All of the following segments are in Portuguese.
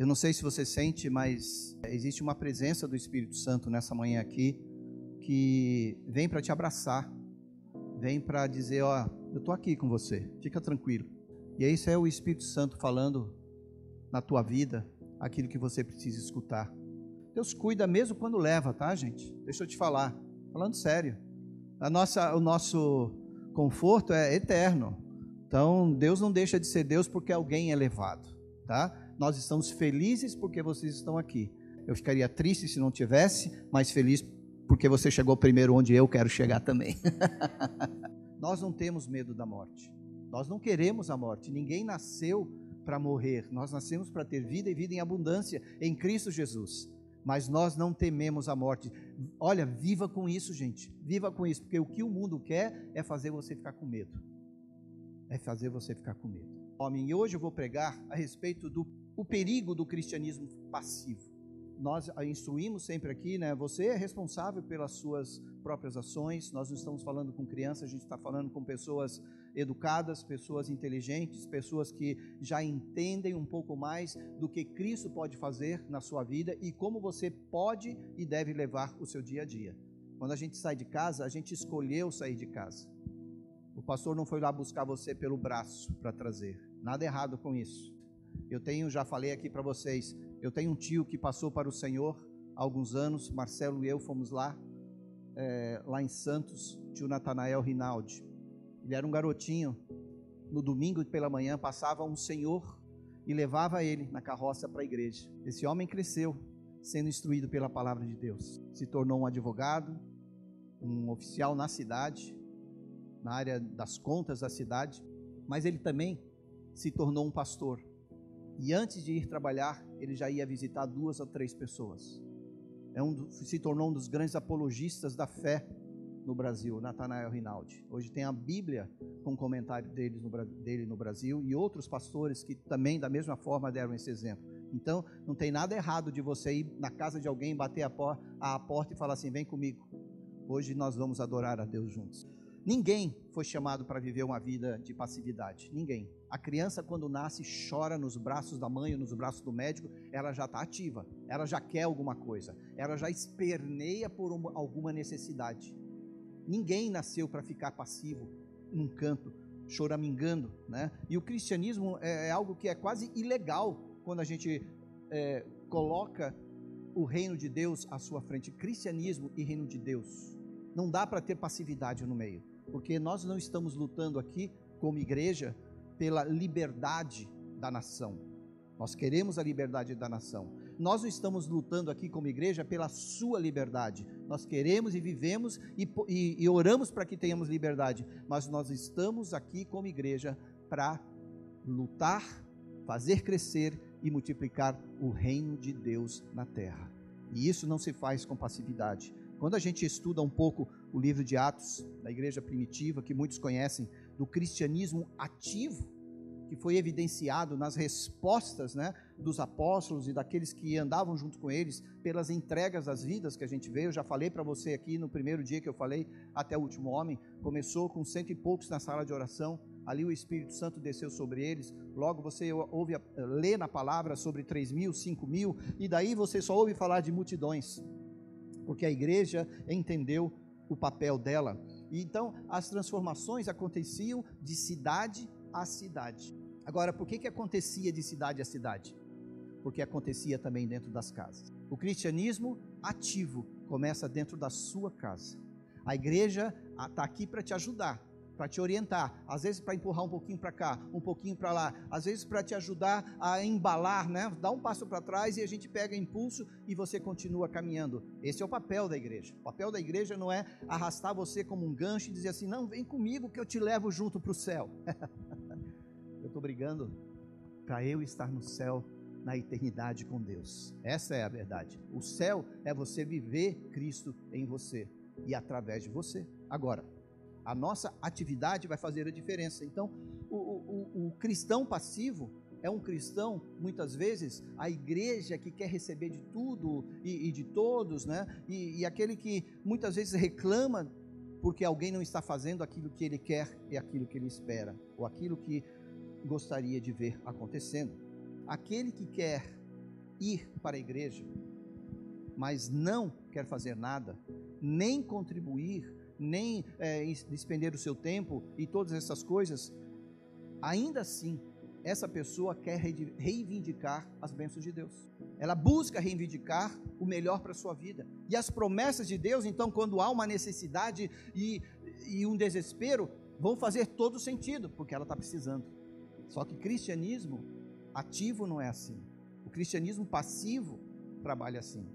Eu não sei se você sente, mas existe uma presença do Espírito Santo nessa manhã aqui que vem para te abraçar, vem para dizer: Ó, eu estou aqui com você, fica tranquilo. E isso é o Espírito Santo falando na tua vida aquilo que você precisa escutar. Deus cuida mesmo quando leva, tá, gente? Deixa eu te falar, falando sério. A nossa, o nosso conforto é eterno. Então, Deus não deixa de ser Deus porque alguém é levado, tá? Nós estamos felizes porque vocês estão aqui. Eu ficaria triste se não tivesse, mas feliz porque você chegou primeiro onde eu quero chegar também. Nós não temos medo da morte. Nós não queremos a morte. Ninguém nasceu para morrer. Nós nascemos para ter vida e vida em abundância em Cristo Jesus. Mas nós não tememos a morte. Olha, viva com isso, gente. Viva com isso, porque o que o mundo quer é fazer você ficar com medo. É fazer você ficar com medo. Homem, e hoje eu vou pregar a respeito do o perigo do cristianismo passivo. Nós instruímos sempre aqui, né? Você é responsável pelas suas próprias ações. Nós não estamos falando com crianças, a gente está falando com pessoas educadas, pessoas inteligentes, pessoas que já entendem um pouco mais do que Cristo pode fazer na sua vida e como você pode e deve levar o seu dia a dia. Quando a gente sai de casa, a gente escolheu sair de casa. O pastor não foi lá buscar você pelo braço para trazer. Nada errado com isso. Eu tenho, já falei aqui para vocês, eu tenho um tio que passou para o Senhor há alguns anos, Marcelo e eu fomos lá, é, lá em Santos, tio Natanael Rinaldi. Ele era um garotinho, no domingo pela manhã passava um senhor e levava ele na carroça para a igreja. Esse homem cresceu, sendo instruído pela palavra de Deus. Se tornou um advogado, um oficial na cidade, na área das contas da cidade, mas ele também se tornou um pastor. E antes de ir trabalhar, ele já ia visitar duas ou três pessoas. É um, se tornou um dos grandes apologistas da fé no Brasil, Natanael Rinaldi. Hoje tem a Bíblia com comentário dele no, dele no Brasil e outros pastores que também, da mesma forma, deram esse exemplo. Então, não tem nada errado de você ir na casa de alguém, bater a, por, a porta e falar assim: vem comigo. Hoje nós vamos adorar a Deus juntos. Ninguém foi chamado para viver uma vida de passividade. Ninguém. A criança, quando nasce, chora nos braços da mãe ou nos braços do médico, ela já está ativa, ela já quer alguma coisa, ela já esperneia por uma, alguma necessidade. Ninguém nasceu para ficar passivo num canto, choramingando, né? E o cristianismo é, é algo que é quase ilegal quando a gente é, coloca o reino de Deus à sua frente. Cristianismo e reino de Deus. Não dá para ter passividade no meio porque nós não estamos lutando aqui como igreja pela liberdade da nação. Nós queremos a liberdade da nação. Nós não estamos lutando aqui como igreja pela sua liberdade. Nós queremos e vivemos e, e, e oramos para que tenhamos liberdade. Mas nós estamos aqui como igreja para lutar, fazer crescer e multiplicar o reino de Deus na terra. E isso não se faz com passividade. Quando a gente estuda um pouco o livro de Atos da igreja primitiva, que muitos conhecem, do cristianismo ativo, que foi evidenciado nas respostas né, dos apóstolos e daqueles que andavam junto com eles, pelas entregas das vidas que a gente vê. Eu já falei para você aqui no primeiro dia que eu falei, até o último homem, começou com cento e poucos na sala de oração, ali o Espírito Santo desceu sobre eles, logo você ouve, lê na palavra sobre três mil, cinco mil, e daí você só ouve falar de multidões porque a igreja entendeu o papel dela. E então as transformações aconteciam de cidade a cidade. Agora, por que, que acontecia de cidade a cidade? Porque acontecia também dentro das casas. O cristianismo ativo começa dentro da sua casa. A igreja está aqui para te ajudar, para te orientar, às vezes para empurrar um pouquinho para cá, um pouquinho para lá, às vezes para te ajudar a embalar, né? Dá um passo para trás e a gente pega impulso e você continua caminhando. Esse é o papel da igreja. O papel da igreja não é arrastar você como um gancho e dizer assim: "Não, vem comigo que eu te levo junto para o céu". eu estou brigando para eu estar no céu na eternidade com Deus. Essa é a verdade. O céu é você viver Cristo em você e através de você. Agora, a nossa atividade vai fazer a diferença. Então, o, o, o cristão passivo é um cristão, muitas vezes, a igreja que quer receber de tudo e, e de todos, né? E, e, aquele que muitas vezes reclama porque alguém não está fazendo aquilo que ele quer e aquilo que ele espera, ou aquilo que gostaria de ver acontecendo. Aquele que quer ir para a igreja, mas não quer fazer nada, nem contribuir, nem é, despender o seu tempo e todas essas coisas, ainda assim, essa pessoa quer reivindicar as bênçãos de Deus. Ela busca reivindicar o melhor para a sua vida. E as promessas de Deus, então, quando há uma necessidade e, e um desespero, vão fazer todo sentido, porque ela está precisando. Só que cristianismo ativo não é assim. O cristianismo passivo trabalha assim.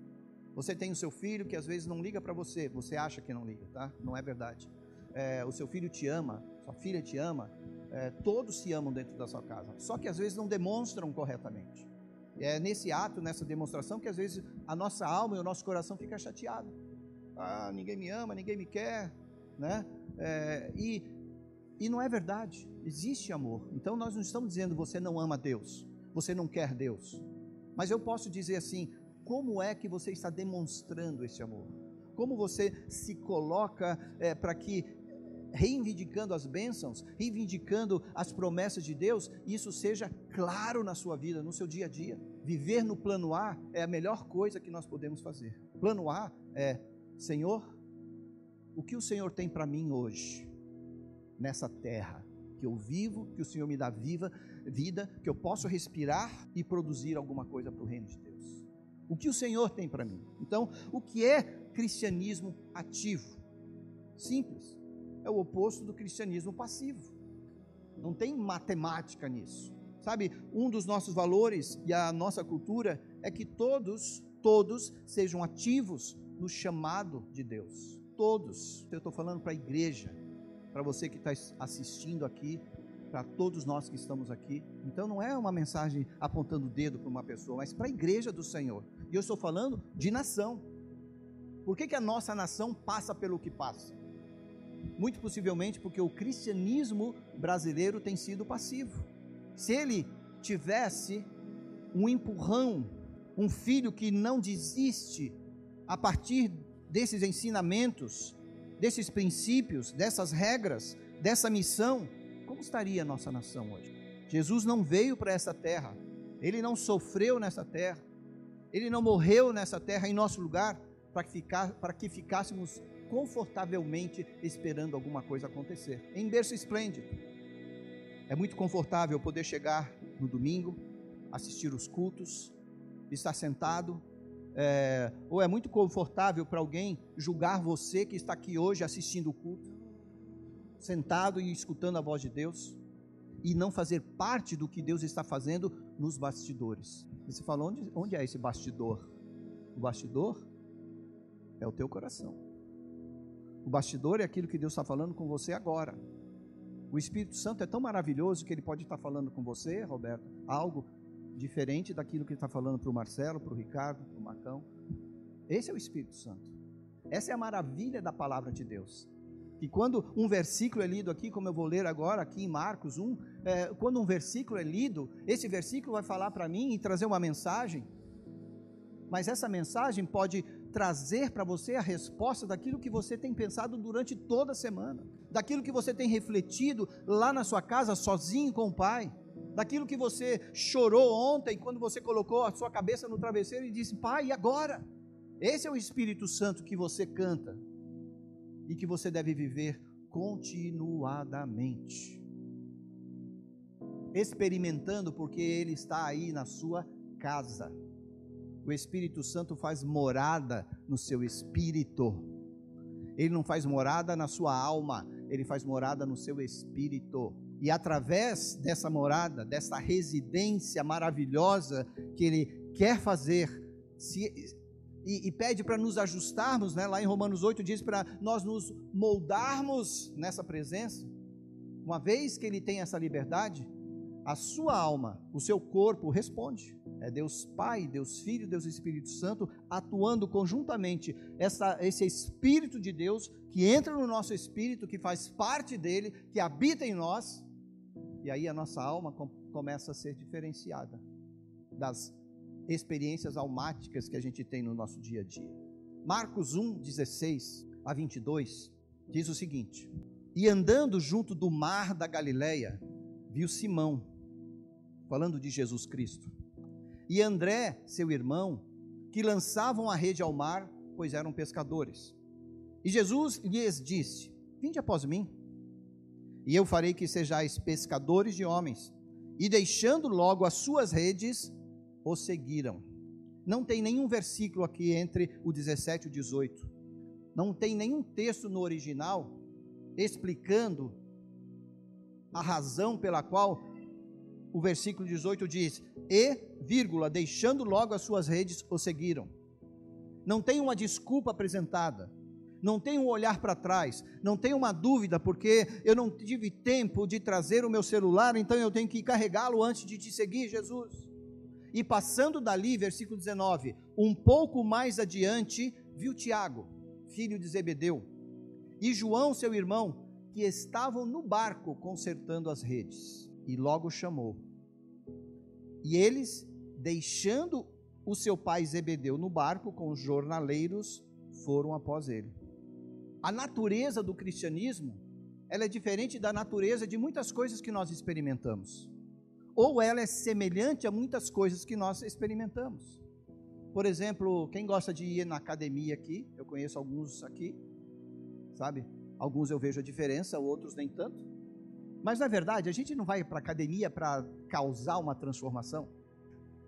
Você tem o seu filho que às vezes não liga para você, você acha que não liga, tá? Não é verdade. É, o seu filho te ama, sua filha te ama, é, todos se amam dentro da sua casa, só que às vezes não demonstram corretamente. É nesse ato, nessa demonstração, que às vezes a nossa alma e o nosso coração fica chateado. Ah, ninguém me ama, ninguém me quer, né? É, e, e não é verdade. Existe amor. Então nós não estamos dizendo você não ama Deus, você não quer Deus. Mas eu posso dizer assim: como é que você está demonstrando esse amor? Como você se coloca é, para que, reivindicando as bênçãos, reivindicando as promessas de Deus, isso seja claro na sua vida, no seu dia a dia. Viver no plano A é a melhor coisa que nós podemos fazer. Plano A é: Senhor, o que o Senhor tem para mim hoje, nessa terra? Que eu vivo, que o Senhor me dá viva, vida, que eu posso respirar e produzir alguma coisa para o reino de Deus. O que o Senhor tem para mim? Então, o que é cristianismo ativo? Simples. É o oposto do cristianismo passivo. Não tem matemática nisso. Sabe, um dos nossos valores e a nossa cultura é que todos, todos sejam ativos no chamado de Deus. Todos. Eu estou falando para a igreja, para você que está assistindo aqui, para todos nós que estamos aqui. Então não é uma mensagem apontando o dedo para uma pessoa, mas para a igreja do Senhor. E eu estou falando de nação. Por que, que a nossa nação passa pelo que passa? Muito possivelmente porque o cristianismo brasileiro tem sido passivo. Se ele tivesse um empurrão, um filho que não desiste a partir desses ensinamentos, desses princípios, dessas regras, dessa missão, como estaria a nossa nação hoje? Jesus não veio para essa terra, ele não sofreu nessa terra, ele não morreu nessa terra em nosso lugar para que, ficar, para que ficássemos confortavelmente esperando alguma coisa acontecer. Em berço esplêndido. É muito confortável poder chegar no domingo, assistir os cultos, estar sentado. É, ou é muito confortável para alguém julgar você que está aqui hoje assistindo o culto, sentado e escutando a voz de Deus, e não fazer parte do que Deus está fazendo nos bastidores. E você fala, onde, onde é esse bastidor? O bastidor é o teu coração. O bastidor é aquilo que Deus está falando com você agora. O Espírito Santo é tão maravilhoso que ele pode estar falando com você, Roberto, algo diferente daquilo que ele está falando para o Marcelo, para o Ricardo, para o Marcão. Esse é o Espírito Santo. Essa é a maravilha da palavra de Deus. E quando um versículo é lido aqui, como eu vou ler agora aqui em Marcos 1, é, quando um versículo é lido, esse versículo vai falar para mim e trazer uma mensagem, mas essa mensagem pode trazer para você a resposta daquilo que você tem pensado durante toda a semana, daquilo que você tem refletido lá na sua casa sozinho com o Pai, daquilo que você chorou ontem quando você colocou a sua cabeça no travesseiro e disse: Pai, e agora? Esse é o Espírito Santo que você canta e que você deve viver continuadamente. Experimentando, porque Ele está aí na sua casa. O Espírito Santo faz morada no seu espírito. Ele não faz morada na sua alma, ele faz morada no seu espírito. E através dessa morada, dessa residência maravilhosa que ele quer fazer, se, e, e pede para nos ajustarmos, né? lá em Romanos 8 diz para nós nos moldarmos nessa presença. Uma vez que ele tem essa liberdade, a sua alma, o seu corpo responde. É Deus Pai, Deus Filho, Deus Espírito Santo atuando conjuntamente. Essa, esse Espírito de Deus que entra no nosso espírito, que faz parte dele, que habita em nós. E aí a nossa alma com, começa a ser diferenciada das experiências almáticas que a gente tem no nosso dia a dia. Marcos 1, 16 a 22 diz o seguinte: E andando junto do mar da Galileia, viu Simão, falando de Jesus Cristo, e André, seu irmão, que lançavam a rede ao mar, pois eram pescadores. E Jesus lhes disse: Vinde após mim, e eu farei que sejais pescadores de homens. E deixando logo as suas redes, o seguiram. Não tem nenhum versículo aqui entre o 17 e o 18. Não tem nenhum texto no original explicando a razão pela qual o versículo 18 diz: E, vírgula, deixando logo as suas redes, o seguiram. Não tem uma desculpa apresentada não tenho um olhar para trás, não tenho uma dúvida, porque eu não tive tempo de trazer o meu celular, então eu tenho que carregá-lo antes de te seguir, Jesus. E passando dali, versículo 19, um pouco mais adiante, viu Tiago, filho de Zebedeu, e João, seu irmão, que estavam no barco consertando as redes, e logo chamou. E eles, deixando o seu pai Zebedeu no barco com os jornaleiros, foram após ele. A natureza do cristianismo, ela é diferente da natureza de muitas coisas que nós experimentamos. Ou ela é semelhante a muitas coisas que nós experimentamos. Por exemplo, quem gosta de ir na academia aqui, eu conheço alguns aqui, sabe? Alguns eu vejo a diferença, outros nem tanto. Mas na verdade, a gente não vai para a academia para causar uma transformação.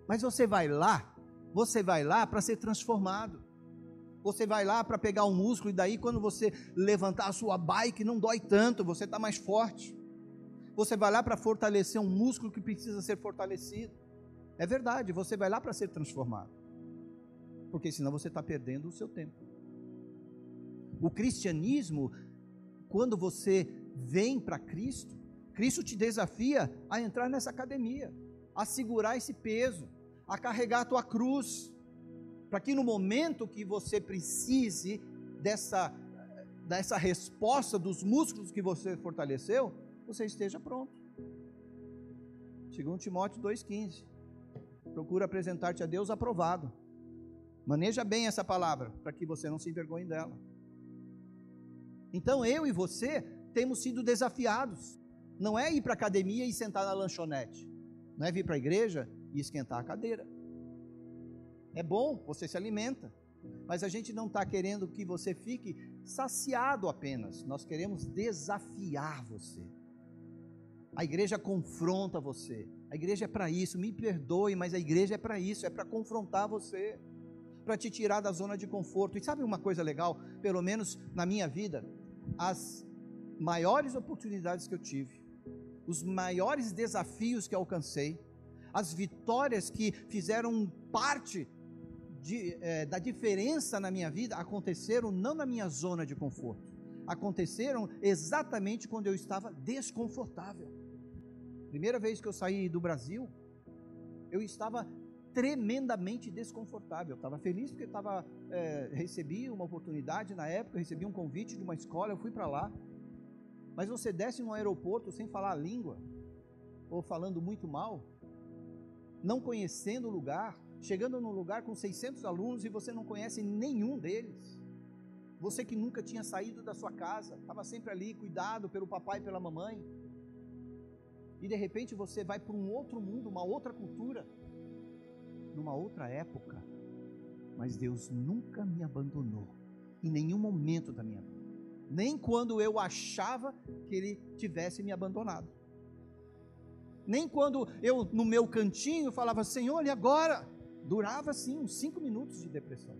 Mas você vai lá, você vai lá para ser transformado. Você vai lá para pegar um músculo e daí quando você levantar a sua bike não dói tanto, você está mais forte. Você vai lá para fortalecer um músculo que precisa ser fortalecido. É verdade, você vai lá para ser transformado. Porque senão você está perdendo o seu tempo. O cristianismo, quando você vem para Cristo, Cristo te desafia a entrar nessa academia, a segurar esse peso, a carregar a tua cruz para que no momento que você precise dessa, dessa resposta dos músculos que você fortaleceu, você esteja pronto. Segundo Timóteo 2,15. Procura apresentar-te a Deus aprovado. Maneja bem essa palavra, para que você não se envergonhe dela. Então eu e você temos sido desafiados. Não é ir para a academia e sentar na lanchonete. Não é vir para a igreja e esquentar a cadeira. É bom, você se alimenta. Mas a gente não está querendo que você fique saciado apenas. Nós queremos desafiar você. A igreja confronta você. A igreja é para isso. Me perdoe, mas a igreja é para isso. É para confrontar você. Para te tirar da zona de conforto. E sabe uma coisa legal? Pelo menos na minha vida, as maiores oportunidades que eu tive, os maiores desafios que alcancei, as vitórias que fizeram parte de, é, da diferença na minha vida aconteceram não na minha zona de conforto, aconteceram exatamente quando eu estava desconfortável. Primeira vez que eu saí do Brasil, eu estava tremendamente desconfortável. Eu estava feliz porque estava é, recebi uma oportunidade na época, recebi um convite de uma escola, eu fui para lá. Mas você desce no aeroporto sem falar a língua, ou falando muito mal, não conhecendo o lugar, chegando num lugar com 600 alunos e você não conhece nenhum deles. Você que nunca tinha saído da sua casa, estava sempre ali, cuidado pelo papai e pela mamãe. E de repente você vai para um outro mundo, uma outra cultura, numa outra época. Mas Deus nunca me abandonou, em nenhum momento da minha vida. Nem quando eu achava que Ele tivesse me abandonado. Nem quando eu, no meu cantinho, falava: Senhor, e agora? durava assim uns cinco minutos de depressão,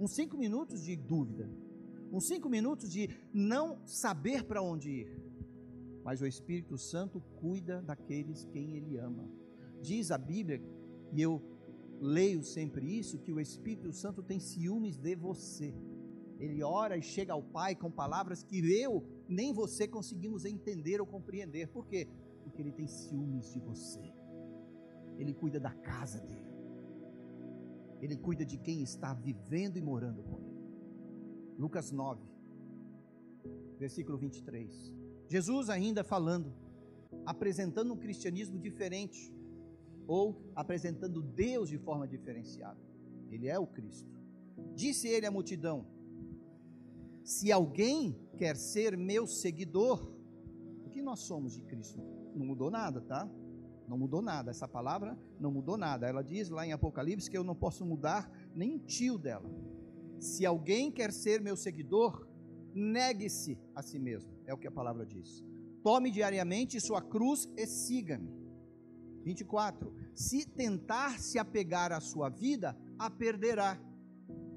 uns cinco minutos de dúvida, uns cinco minutos de não saber para onde ir. Mas o Espírito Santo cuida daqueles quem Ele ama. Diz a Bíblia, e eu leio sempre isso, que o Espírito Santo tem ciúmes de você. Ele ora e chega ao Pai com palavras que eu nem você conseguimos entender ou compreender. Por quê? Porque ele tem ciúmes de você. Ele cuida da casa dele. Ele cuida de quem está vivendo e morando com Ele. Lucas 9, versículo 23. Jesus ainda falando, apresentando um cristianismo diferente, ou apresentando Deus de forma diferenciada. Ele é o Cristo. Disse ele à multidão: Se alguém quer ser meu seguidor, o que nós somos de Cristo? Não mudou nada, tá? Não mudou nada. Essa palavra não mudou nada. Ela diz lá em Apocalipse que eu não posso mudar nem um tio dela. Se alguém quer ser meu seguidor, negue-se a si mesmo. É o que a palavra diz. Tome diariamente sua cruz e siga-me. 24. Se tentar se apegar à sua vida, a perderá.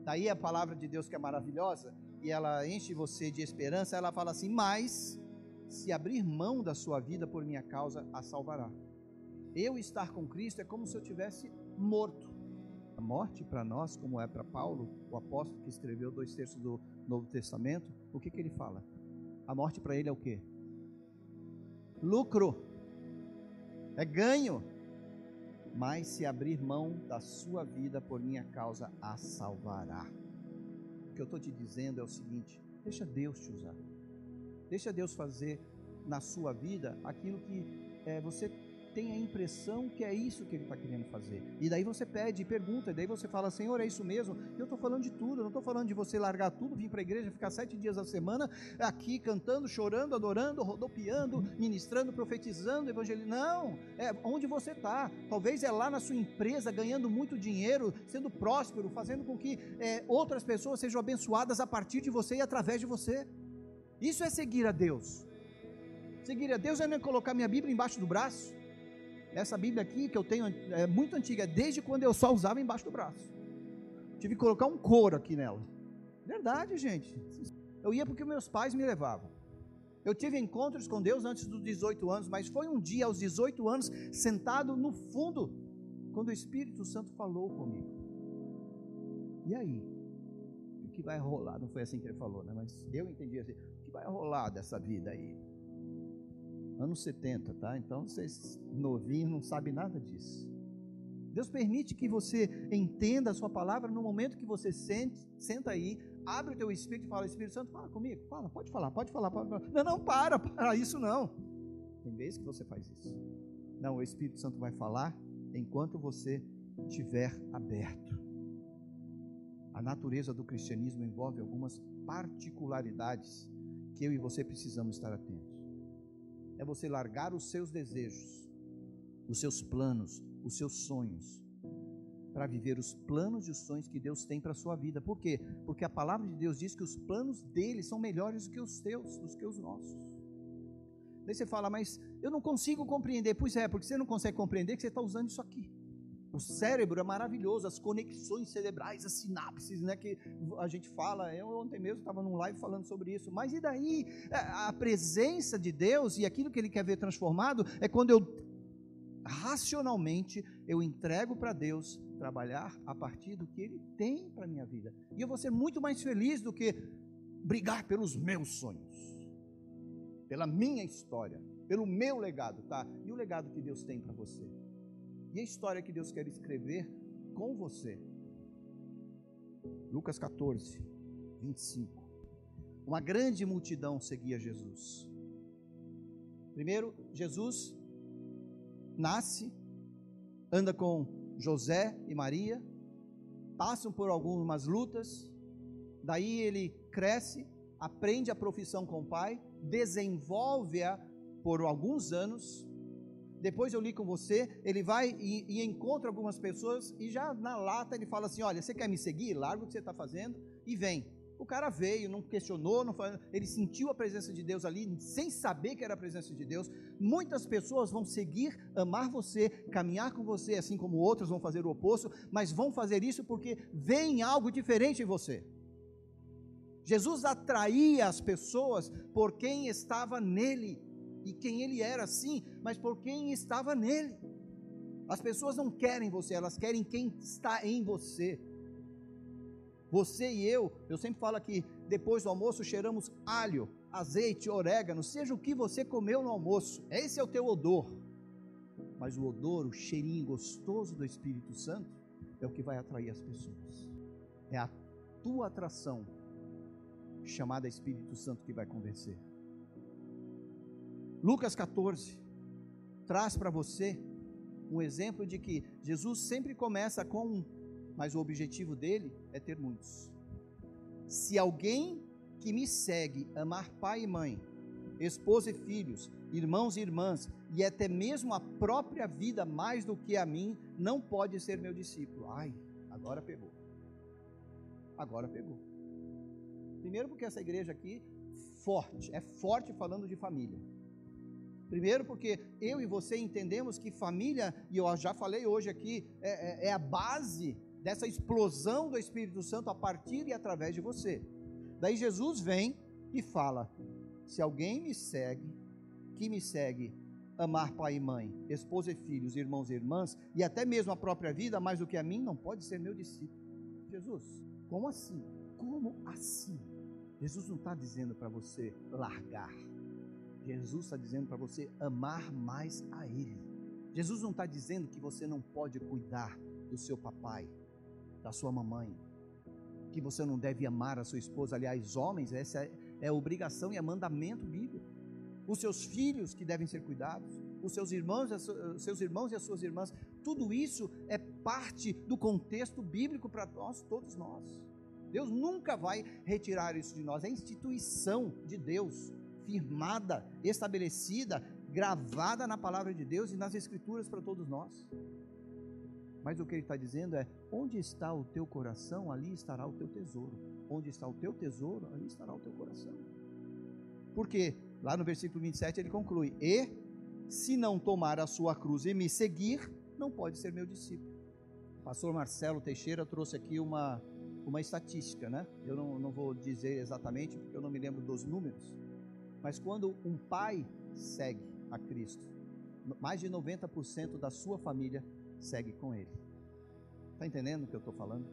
Daí a palavra de Deus que é maravilhosa e ela enche você de esperança. Ela fala assim: Mas se abrir mão da sua vida por minha causa, a salvará. Eu estar com Cristo é como se eu tivesse morto. A morte para nós, como é para Paulo, o apóstolo que escreveu dois terços do Novo Testamento, o que, que ele fala? A morte para ele é o que? Lucro, é ganho. Mas se abrir mão da sua vida por minha causa, a salvará. O que eu estou te dizendo é o seguinte: deixa Deus te usar. Deixa Deus fazer na sua vida aquilo que é, você tem a impressão que é isso que ele está querendo fazer. E daí você pede e pergunta, e daí você fala, Senhor, é isso mesmo? Eu estou falando de tudo, eu não estou falando de você largar tudo, vir para a igreja, ficar sete dias da semana aqui cantando, chorando, adorando, rodopiando, ministrando, profetizando, evangelizando. Não, é onde você está. Talvez é lá na sua empresa, ganhando muito dinheiro, sendo próspero, fazendo com que é, outras pessoas sejam abençoadas a partir de você e através de você. Isso é seguir a Deus. Seguir a Deus é não colocar minha Bíblia embaixo do braço. Essa Bíblia aqui que eu tenho é muito antiga, desde quando eu só usava embaixo do braço. Tive que colocar um couro aqui nela. Verdade, gente. Eu ia porque meus pais me levavam. Eu tive encontros com Deus antes dos 18 anos, mas foi um dia aos 18 anos, sentado no fundo, quando o Espírito Santo falou comigo. E aí? O que vai rolar? Não foi assim que ele falou, né? Mas eu entendi assim que vai rolar dessa vida aí? Anos 70, tá? Então vocês novinhos não sabem nada disso. Deus permite que você entenda a sua palavra no momento que você sente, senta aí, abre o teu espírito e fala, Espírito Santo, fala comigo, fala, pode falar, pode falar, pode falar. Não, não, para, para, isso não. Tem vezes que você faz isso. Não, o Espírito Santo vai falar enquanto você estiver aberto. A natureza do cristianismo envolve algumas particularidades que eu e você precisamos estar atentos. É você largar os seus desejos, os seus planos, os seus sonhos, para viver os planos e os sonhos que Deus tem para a sua vida. Por quê? Porque a palavra de Deus diz que os planos dele são melhores do que os teus, do que os nossos. Daí você fala, mas eu não consigo compreender. Pois é, porque você não consegue compreender que você está usando isso aqui. O cérebro é maravilhoso, as conexões cerebrais, as sinapses, né, que a gente fala. Eu ontem mesmo estava num live falando sobre isso. Mas e daí? É, a presença de Deus e aquilo que Ele quer ver transformado é quando eu racionalmente eu entrego para Deus trabalhar a partir do que Ele tem para minha vida. E eu vou ser muito mais feliz do que brigar pelos meus sonhos, pela minha história, pelo meu legado, tá? E o legado que Deus tem para você e a história que Deus quer escrever com você. Lucas 14, 25. Uma grande multidão seguia Jesus. Primeiro, Jesus nasce, anda com José e Maria, passam por algumas lutas, daí ele cresce, aprende a profissão com o pai, desenvolve-a por alguns anos, depois eu li com você, ele vai e, e, encontra algumas pessoas e já na lata ele fala assim: Olha, você quer me seguir? Larga o que você está fazendo e vem. O cara veio, não questionou, não foi, ele sentiu a presença de Deus ali, sem saber que era a presença de Deus. Muitas pessoas vão seguir, amar você, caminhar com você, assim como outros vão fazer o oposto, mas vão fazer isso porque veem algo diferente em você. Jesus atraía as pessoas por quem estava nele e quem ele era, sim, mas por quem estava nele. As pessoas não querem você, elas querem quem está em você. Você e eu, eu sempre falo aqui, depois do almoço cheiramos alho, azeite, orégano, seja o que você comeu no almoço, esse é o teu odor. Mas o odor, o cheirinho gostoso do Espírito Santo, é o que vai atrair as pessoas. É a tua atração, chamada Espírito Santo, que vai convencer. Lucas 14 traz para você um exemplo de que Jesus sempre começa com um, mas o objetivo dele é ter muitos. Se alguém que me segue amar pai e mãe, esposa e filhos, irmãos e irmãs, e até mesmo a própria vida mais do que a mim, não pode ser meu discípulo. Ai, agora pegou. Agora pegou. Primeiro, porque essa igreja aqui, forte, é forte falando de família. Primeiro, porque eu e você entendemos que família, e eu já falei hoje aqui, é, é, é a base dessa explosão do Espírito Santo a partir e através de você. Daí Jesus vem e fala: se alguém me segue, que me segue, amar pai e mãe, esposa e filhos, irmãos e irmãs, e até mesmo a própria vida, mais do que a mim, não pode ser meu discípulo. Jesus, como assim? Como assim? Jesus não está dizendo para você largar. Jesus está dizendo para você amar mais a Ele. Jesus não está dizendo que você não pode cuidar do seu papai, da sua mamãe, que você não deve amar a sua esposa. Aliás, homens, essa é, é obrigação e é mandamento bíblico. Os seus filhos que devem ser cuidados, os seus irmãos, os seus irmãos e as suas irmãs, tudo isso é parte do contexto bíblico para nós, todos nós. Deus nunca vai retirar isso de nós, é instituição de Deus, firmada, estabelecida, gravada na palavra de Deus e nas Escrituras para todos nós. Mas o que ele está dizendo é: onde está o teu coração, ali estará o teu tesouro. Onde está o teu tesouro, ali estará o teu coração. Porque lá no versículo 27 ele conclui: E se não tomar a sua cruz e me seguir, não pode ser meu discípulo. O pastor Marcelo Teixeira trouxe aqui uma, uma estatística, né? Eu não, não vou dizer exatamente, porque eu não me lembro dos números. Mas quando um pai segue a Cristo, mais de 90% da sua família segue com ele. Está entendendo o que eu estou falando?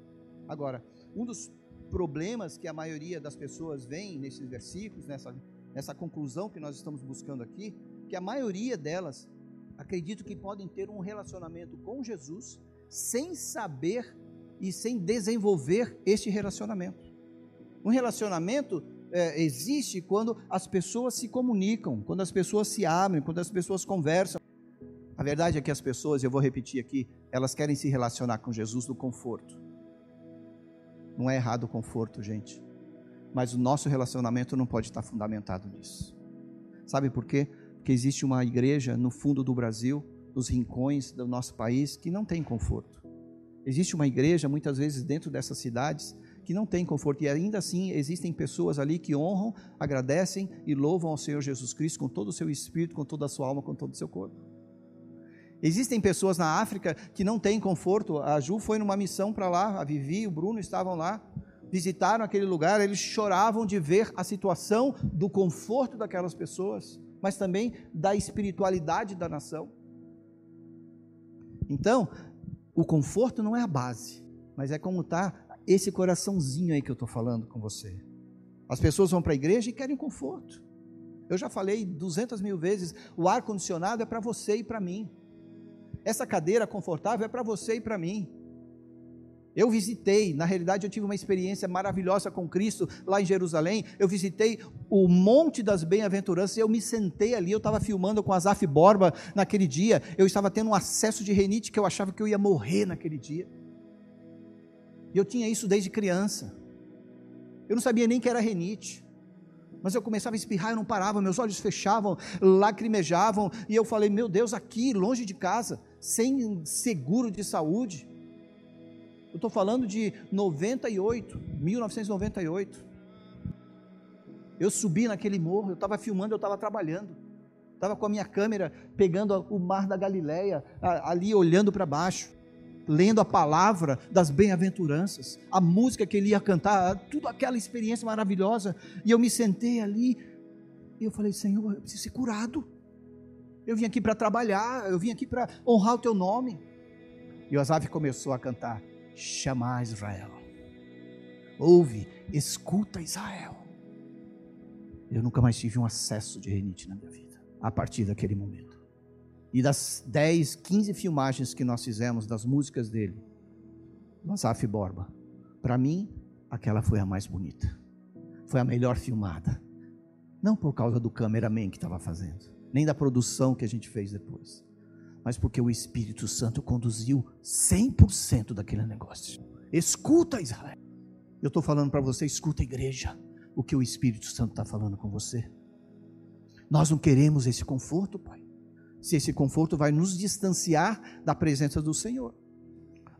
Agora, um dos problemas que a maioria das pessoas vem nesses versículos, nessa, nessa conclusão que nós estamos buscando aqui, que a maioria delas acredito que podem ter um relacionamento com Jesus sem saber e sem desenvolver este relacionamento. Um relacionamento é, existe quando as pessoas se comunicam, quando as pessoas se abrem, quando as pessoas conversam. A verdade é que as pessoas, eu vou repetir aqui, elas querem se relacionar com Jesus no conforto. Não é errado o conforto, gente. Mas o nosso relacionamento não pode estar fundamentado nisso. Sabe por quê? Porque existe uma igreja no fundo do Brasil, nos rincões do nosso país, que não tem conforto. Existe uma igreja, muitas vezes, dentro dessas cidades, que não tem conforto. E ainda assim existem pessoas ali que honram, agradecem e louvam ao Senhor Jesus Cristo com todo o seu espírito, com toda a sua alma, com todo o seu corpo. Existem pessoas na África que não têm conforto. A Ju foi numa missão para lá, a Vivi o Bruno estavam lá, visitaram aquele lugar, eles choravam de ver a situação do conforto daquelas pessoas, mas também da espiritualidade da nação. Então, o conforto não é a base, mas é como está esse coraçãozinho aí que eu estou falando com você. As pessoas vão para a igreja e querem conforto. Eu já falei duzentas mil vezes: o ar condicionado é para você e para mim. Essa cadeira confortável é para você e para mim. Eu visitei, na realidade eu tive uma experiência maravilhosa com Cristo lá em Jerusalém. Eu visitei o Monte das Bem-aventuranças e eu me sentei ali. Eu estava filmando com Azaf Borba naquele dia. Eu estava tendo um acesso de renite que eu achava que eu ia morrer naquele dia. E eu tinha isso desde criança. Eu não sabia nem que era renite. Mas eu começava a espirrar, eu não parava, meus olhos fechavam, lacrimejavam, e eu falei: Meu Deus, aqui, longe de casa, sem seguro de saúde. Eu estou falando de 98, 1998. Eu subi naquele morro, eu estava filmando, eu estava trabalhando. Estava com a minha câmera pegando o mar da Galileia, ali olhando para baixo, lendo a palavra das bem-aventuranças, a música que ele ia cantar, tudo aquela experiência maravilhosa. E eu me sentei ali e eu falei: Senhor, eu preciso ser curado. Eu vim aqui para trabalhar, eu vim aqui para honrar o teu nome. E o Asaf começou a cantar: Chama Israel. Ouve, escuta Israel. Eu nunca mais tive um acesso de renite na minha vida, a partir daquele momento. E das 10, 15 filmagens que nós fizemos das músicas dele, do Borba, para mim, aquela foi a mais bonita. Foi a melhor filmada. Não por causa do cameraman que estava fazendo nem da produção que a gente fez depois, mas porque o Espírito Santo conduziu 100% daquele negócio. Escuta, Israel. Eu estou falando para você, escuta, igreja, o que o Espírito Santo está falando com você. Nós não queremos esse conforto, Pai. Se esse conforto vai nos distanciar da presença do Senhor.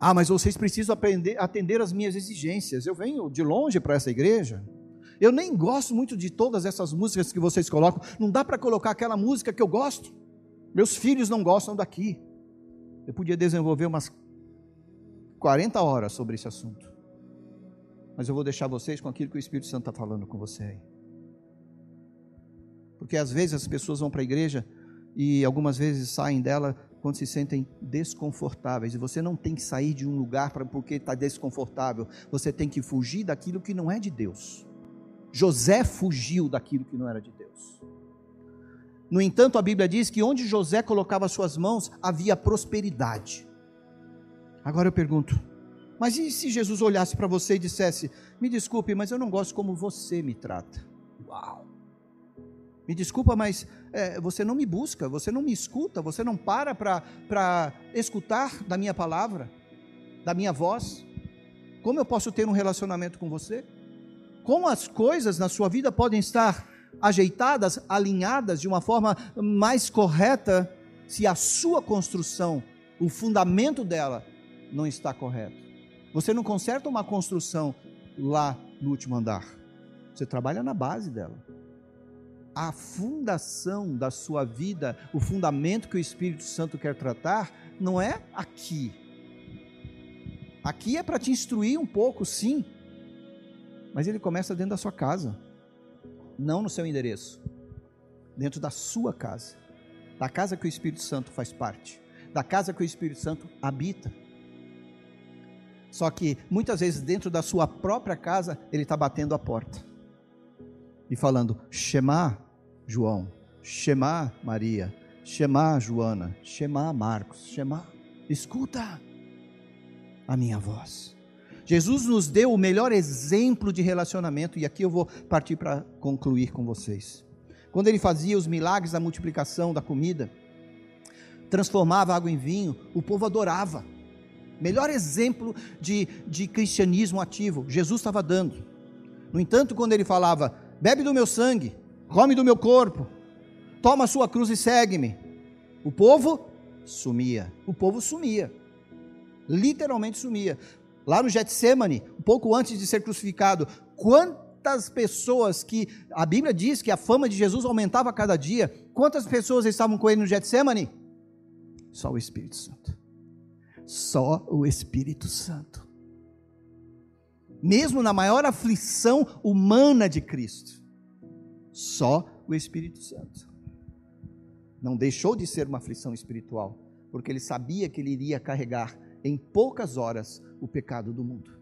Ah, mas vocês precisam aprender, atender as minhas exigências. Eu venho de longe para essa igreja. Eu nem gosto muito de todas essas músicas que vocês colocam. Não dá para colocar aquela música que eu gosto. Meus filhos não gostam daqui. Eu podia desenvolver umas 40 horas sobre esse assunto. Mas eu vou deixar vocês com aquilo que o Espírito Santo está falando com você aí. Porque às vezes as pessoas vão para a igreja e algumas vezes saem dela quando se sentem desconfortáveis. E você não tem que sair de um lugar porque está desconfortável. Você tem que fugir daquilo que não é de Deus. José fugiu daquilo que não era de Deus. No entanto, a Bíblia diz que onde José colocava suas mãos havia prosperidade. Agora eu pergunto, mas e se Jesus olhasse para você e dissesse: Me desculpe, mas eu não gosto como você me trata? Uau! Me desculpa, mas é, você não me busca, você não me escuta, você não para para escutar da minha palavra, da minha voz. Como eu posso ter um relacionamento com você? Como as coisas na sua vida podem estar ajeitadas, alinhadas de uma forma mais correta se a sua construção, o fundamento dela, não está correto? Você não conserta uma construção lá no último andar. Você trabalha na base dela a fundação da sua vida, o fundamento que o Espírito Santo quer tratar, não é aqui. Aqui é para te instruir um pouco, sim, mas ele começa dentro da sua casa, não no seu endereço, dentro da sua casa, da casa que o Espírito Santo faz parte, da casa que o Espírito Santo habita. Só que muitas vezes dentro da sua própria casa ele está batendo a porta e falando: Shema, João, Shema Maria, Shema Joana, Shema Marcos, Shema, escuta a minha voz. Jesus nos deu o melhor exemplo de relacionamento, e aqui eu vou partir para concluir com vocês. Quando ele fazia os milagres da multiplicação da comida, transformava água em vinho, o povo adorava. Melhor exemplo de, de cristianismo ativo, Jesus estava dando. No entanto, quando ele falava, bebe do meu sangue, come do meu corpo, toma a sua cruz e segue-me. O povo sumia, o povo sumia, literalmente sumia. Lá no Getsemane, um pouco antes de ser crucificado, quantas pessoas que a Bíblia diz que a fama de Jesus aumentava a cada dia, quantas pessoas estavam com ele no Getsemane? Só o Espírito Santo. Só o Espírito Santo. Mesmo na maior aflição humana de Cristo, só o Espírito Santo. Não deixou de ser uma aflição espiritual, porque ele sabia que ele iria carregar em poucas horas o pecado do mundo.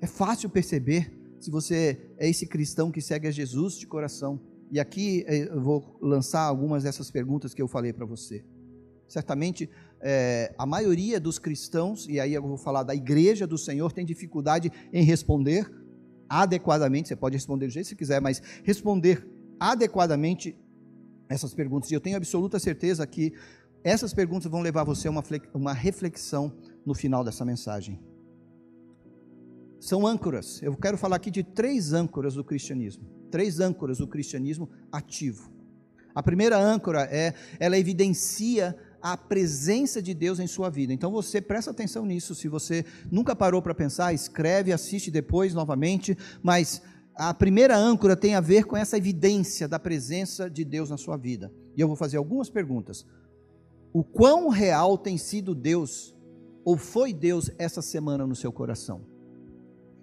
É fácil perceber se você é esse cristão que segue a Jesus de coração. E aqui eh, eu vou lançar algumas dessas perguntas que eu falei para você. Certamente é, a maioria dos cristãos, e aí eu vou falar da igreja do Senhor, tem dificuldade em responder adequadamente. Você pode responder do jeito que você quiser, mas responder adequadamente essas perguntas. E eu tenho absoluta certeza que essas perguntas vão levar você a uma, uma reflexão no final dessa mensagem. São âncoras. Eu quero falar aqui de três âncoras do cristianismo. Três âncoras do cristianismo ativo. A primeira âncora é, ela evidencia a presença de Deus em sua vida. Então você presta atenção nisso. Se você nunca parou para pensar, escreve, assiste depois novamente. Mas a primeira âncora tem a ver com essa evidência da presença de Deus na sua vida. E eu vou fazer algumas perguntas. O quão real tem sido Deus, ou foi Deus essa semana no seu coração?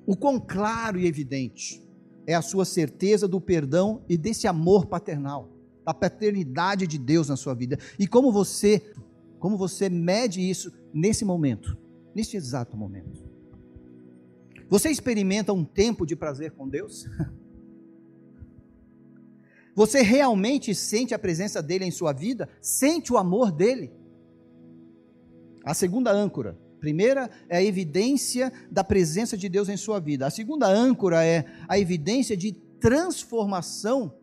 O quão claro e evidente é a sua certeza do perdão e desse amor paternal, da paternidade de Deus na sua vida? E como você, como você mede isso nesse momento, neste exato momento? Você experimenta um tempo de prazer com Deus? Você realmente sente a presença dele em sua vida? Sente o amor dele? A segunda âncora. Primeira é a evidência da presença de Deus em sua vida. A segunda âncora é a evidência de transformação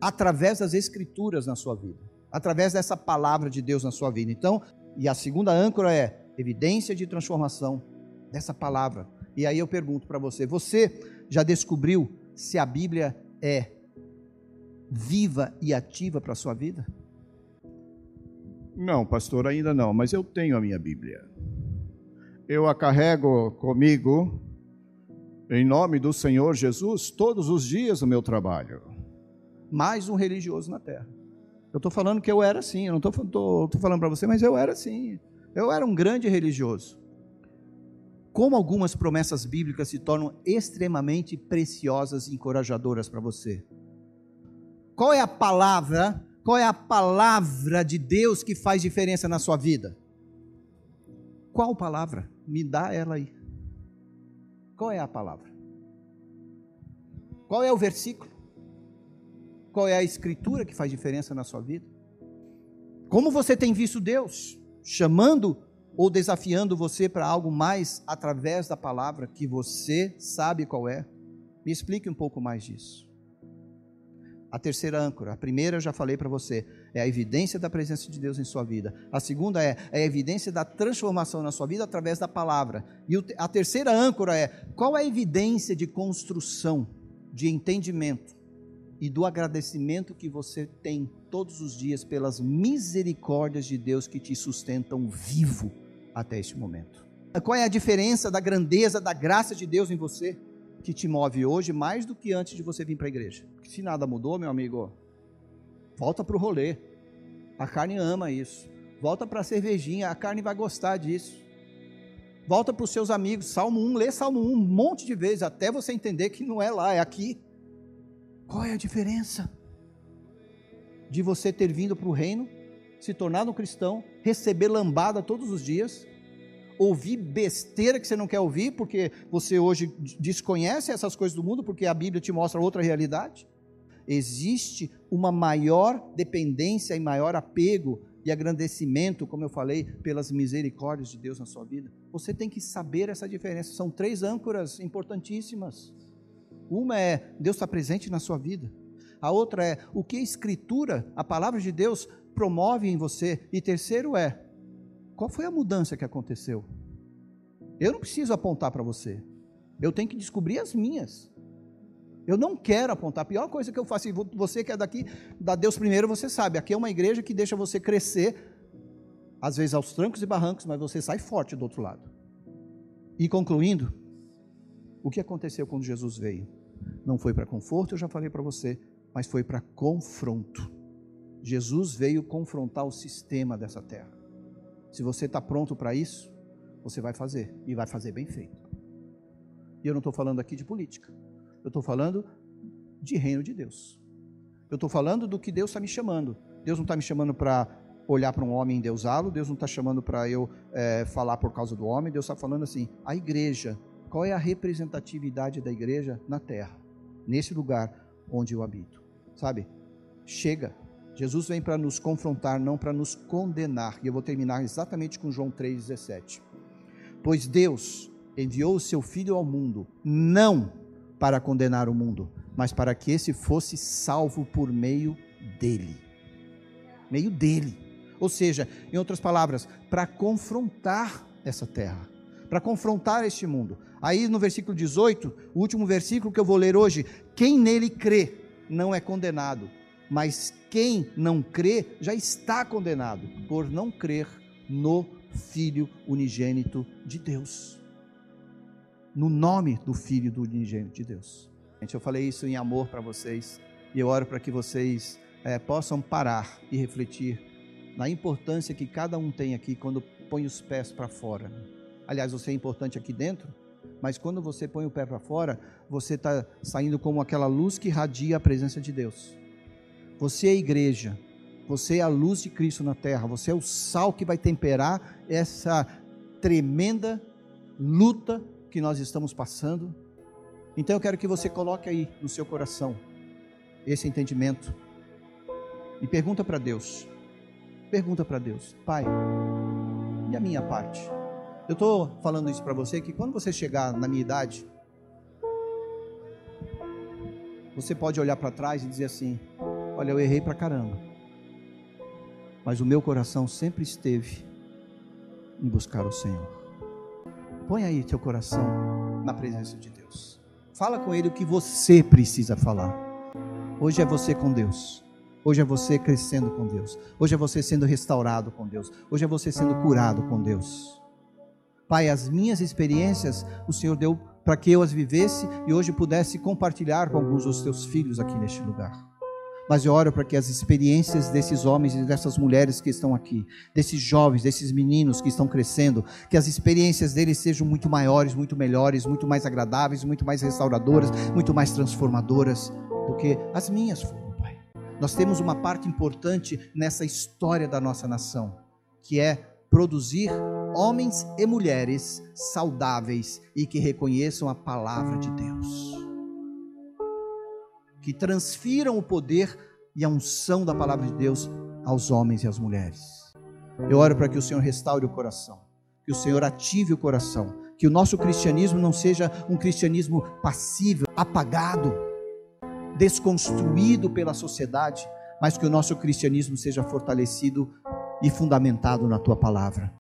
através das escrituras na sua vida, através dessa palavra de Deus na sua vida. Então, e a segunda âncora é evidência de transformação dessa palavra. E aí eu pergunto para você: você já descobriu se a Bíblia é viva e ativa para a sua vida? Não, pastor, ainda não, mas eu tenho a minha Bíblia. Eu a carrego comigo, em nome do Senhor Jesus, todos os dias no meu trabalho. Mais um religioso na terra. Eu estou falando que eu era assim, eu não estou falando para você, mas eu era assim. Eu era um grande religioso. Como algumas promessas bíblicas se tornam extremamente preciosas e encorajadoras para você. Qual é a palavra qual é a palavra de Deus que faz diferença na sua vida? Qual palavra? Me dá ela aí. Qual é a palavra? Qual é o versículo? Qual é a escritura que faz diferença na sua vida? Como você tem visto Deus chamando ou desafiando você para algo mais através da palavra que você sabe qual é? Me explique um pouco mais disso a terceira âncora. A primeira eu já falei para você, é a evidência da presença de Deus em sua vida. A segunda é, é a evidência da transformação na sua vida através da palavra. E a terceira âncora é qual é a evidência de construção, de entendimento e do agradecimento que você tem todos os dias pelas misericórdias de Deus que te sustentam vivo até este momento. Qual é a diferença da grandeza da graça de Deus em você? que te move hoje mais do que antes de você vir para a igreja. Porque se nada mudou, meu amigo, volta para o rolê. A carne ama isso. Volta para a cervejinha, a carne vai gostar disso. Volta para os seus amigos, Salmo 1, lê Salmo 1 um monte de vezes, até você entender que não é lá, é aqui. Qual é a diferença de você ter vindo para o reino, se tornar um cristão, receber lambada todos os dias, ouvir besteira que você não quer ouvir, porque você hoje desconhece essas coisas do mundo, porque a Bíblia te mostra outra realidade. Existe uma maior dependência e maior apego e agradecimento, como eu falei, pelas misericórdias de Deus na sua vida. Você tem que saber essa diferença. São três âncoras importantíssimas. Uma é Deus está presente na sua vida. A outra é o que a Escritura, a palavra de Deus, promove em você. E terceiro é qual foi a mudança que aconteceu? Eu não preciso apontar para você. Eu tenho que descobrir as minhas. Eu não quero apontar. A pior coisa que eu faço, você que é daqui, da Deus primeiro, você sabe. Aqui é uma igreja que deixa você crescer, às vezes aos trancos e barrancos, mas você sai forte do outro lado. E concluindo, o que aconteceu quando Jesus veio? Não foi para conforto, eu já falei para você, mas foi para confronto. Jesus veio confrontar o sistema dessa terra. Se você está pronto para isso, você vai fazer e vai fazer bem feito. E eu não estou falando aqui de política. Eu estou falando de reino de Deus. Eu estou falando do que Deus está me chamando. Deus não está me chamando para olhar para um homem e endeusá-lo. Deus não está chamando para eu é, falar por causa do homem. Deus está falando assim: a igreja. Qual é a representatividade da igreja na terra? Nesse lugar onde eu habito. Sabe? Chega Jesus vem para nos confrontar, não para nos condenar. E eu vou terminar exatamente com João 3,17. Pois Deus enviou o seu Filho ao mundo, não para condenar o mundo, mas para que esse fosse salvo por meio dele. Meio dele. Ou seja, em outras palavras, para confrontar essa terra, para confrontar este mundo. Aí no versículo 18, o último versículo que eu vou ler hoje: quem nele crê não é condenado mas quem não crê já está condenado por não crer no Filho unigênito de Deus. No nome do Filho do unigênito de Deus. Gente, eu falei isso em amor para vocês e eu oro para que vocês é, possam parar e refletir na importância que cada um tem aqui quando põe os pés para fora. Aliás, você é importante aqui dentro, mas quando você põe o pé para fora, você está saindo como aquela luz que irradia a presença de Deus. Você é a igreja. Você é a luz de Cristo na terra. Você é o sal que vai temperar essa tremenda luta que nós estamos passando. Então eu quero que você coloque aí no seu coração esse entendimento e pergunta para Deus. Pergunta para Deus, Pai, e a minha parte? Eu estou falando isso para você que quando você chegar na minha idade, você pode olhar para trás e dizer assim: Olha, eu errei pra caramba. Mas o meu coração sempre esteve em buscar o Senhor. Põe aí teu coração na presença de Deus. Fala com Ele o que você precisa falar. Hoje é você com Deus. Hoje é você crescendo com Deus. Hoje é você sendo restaurado com Deus. Hoje é você sendo curado com Deus. Pai, as minhas experiências o Senhor deu para que eu as vivesse e hoje pudesse compartilhar com alguns dos teus filhos aqui neste lugar. Mas eu oro para que as experiências desses homens e dessas mulheres que estão aqui, desses jovens, desses meninos que estão crescendo, que as experiências deles sejam muito maiores, muito melhores, muito mais agradáveis, muito mais restauradoras, muito mais transformadoras do que as minhas foram, Pai. Nós temos uma parte importante nessa história da nossa nação, que é produzir homens e mulheres saudáveis e que reconheçam a palavra de Deus. Que transfiram o poder e a unção da palavra de Deus aos homens e às mulheres. Eu oro para que o Senhor restaure o coração, que o Senhor ative o coração, que o nosso cristianismo não seja um cristianismo passivo, apagado, desconstruído pela sociedade, mas que o nosso cristianismo seja fortalecido e fundamentado na tua palavra.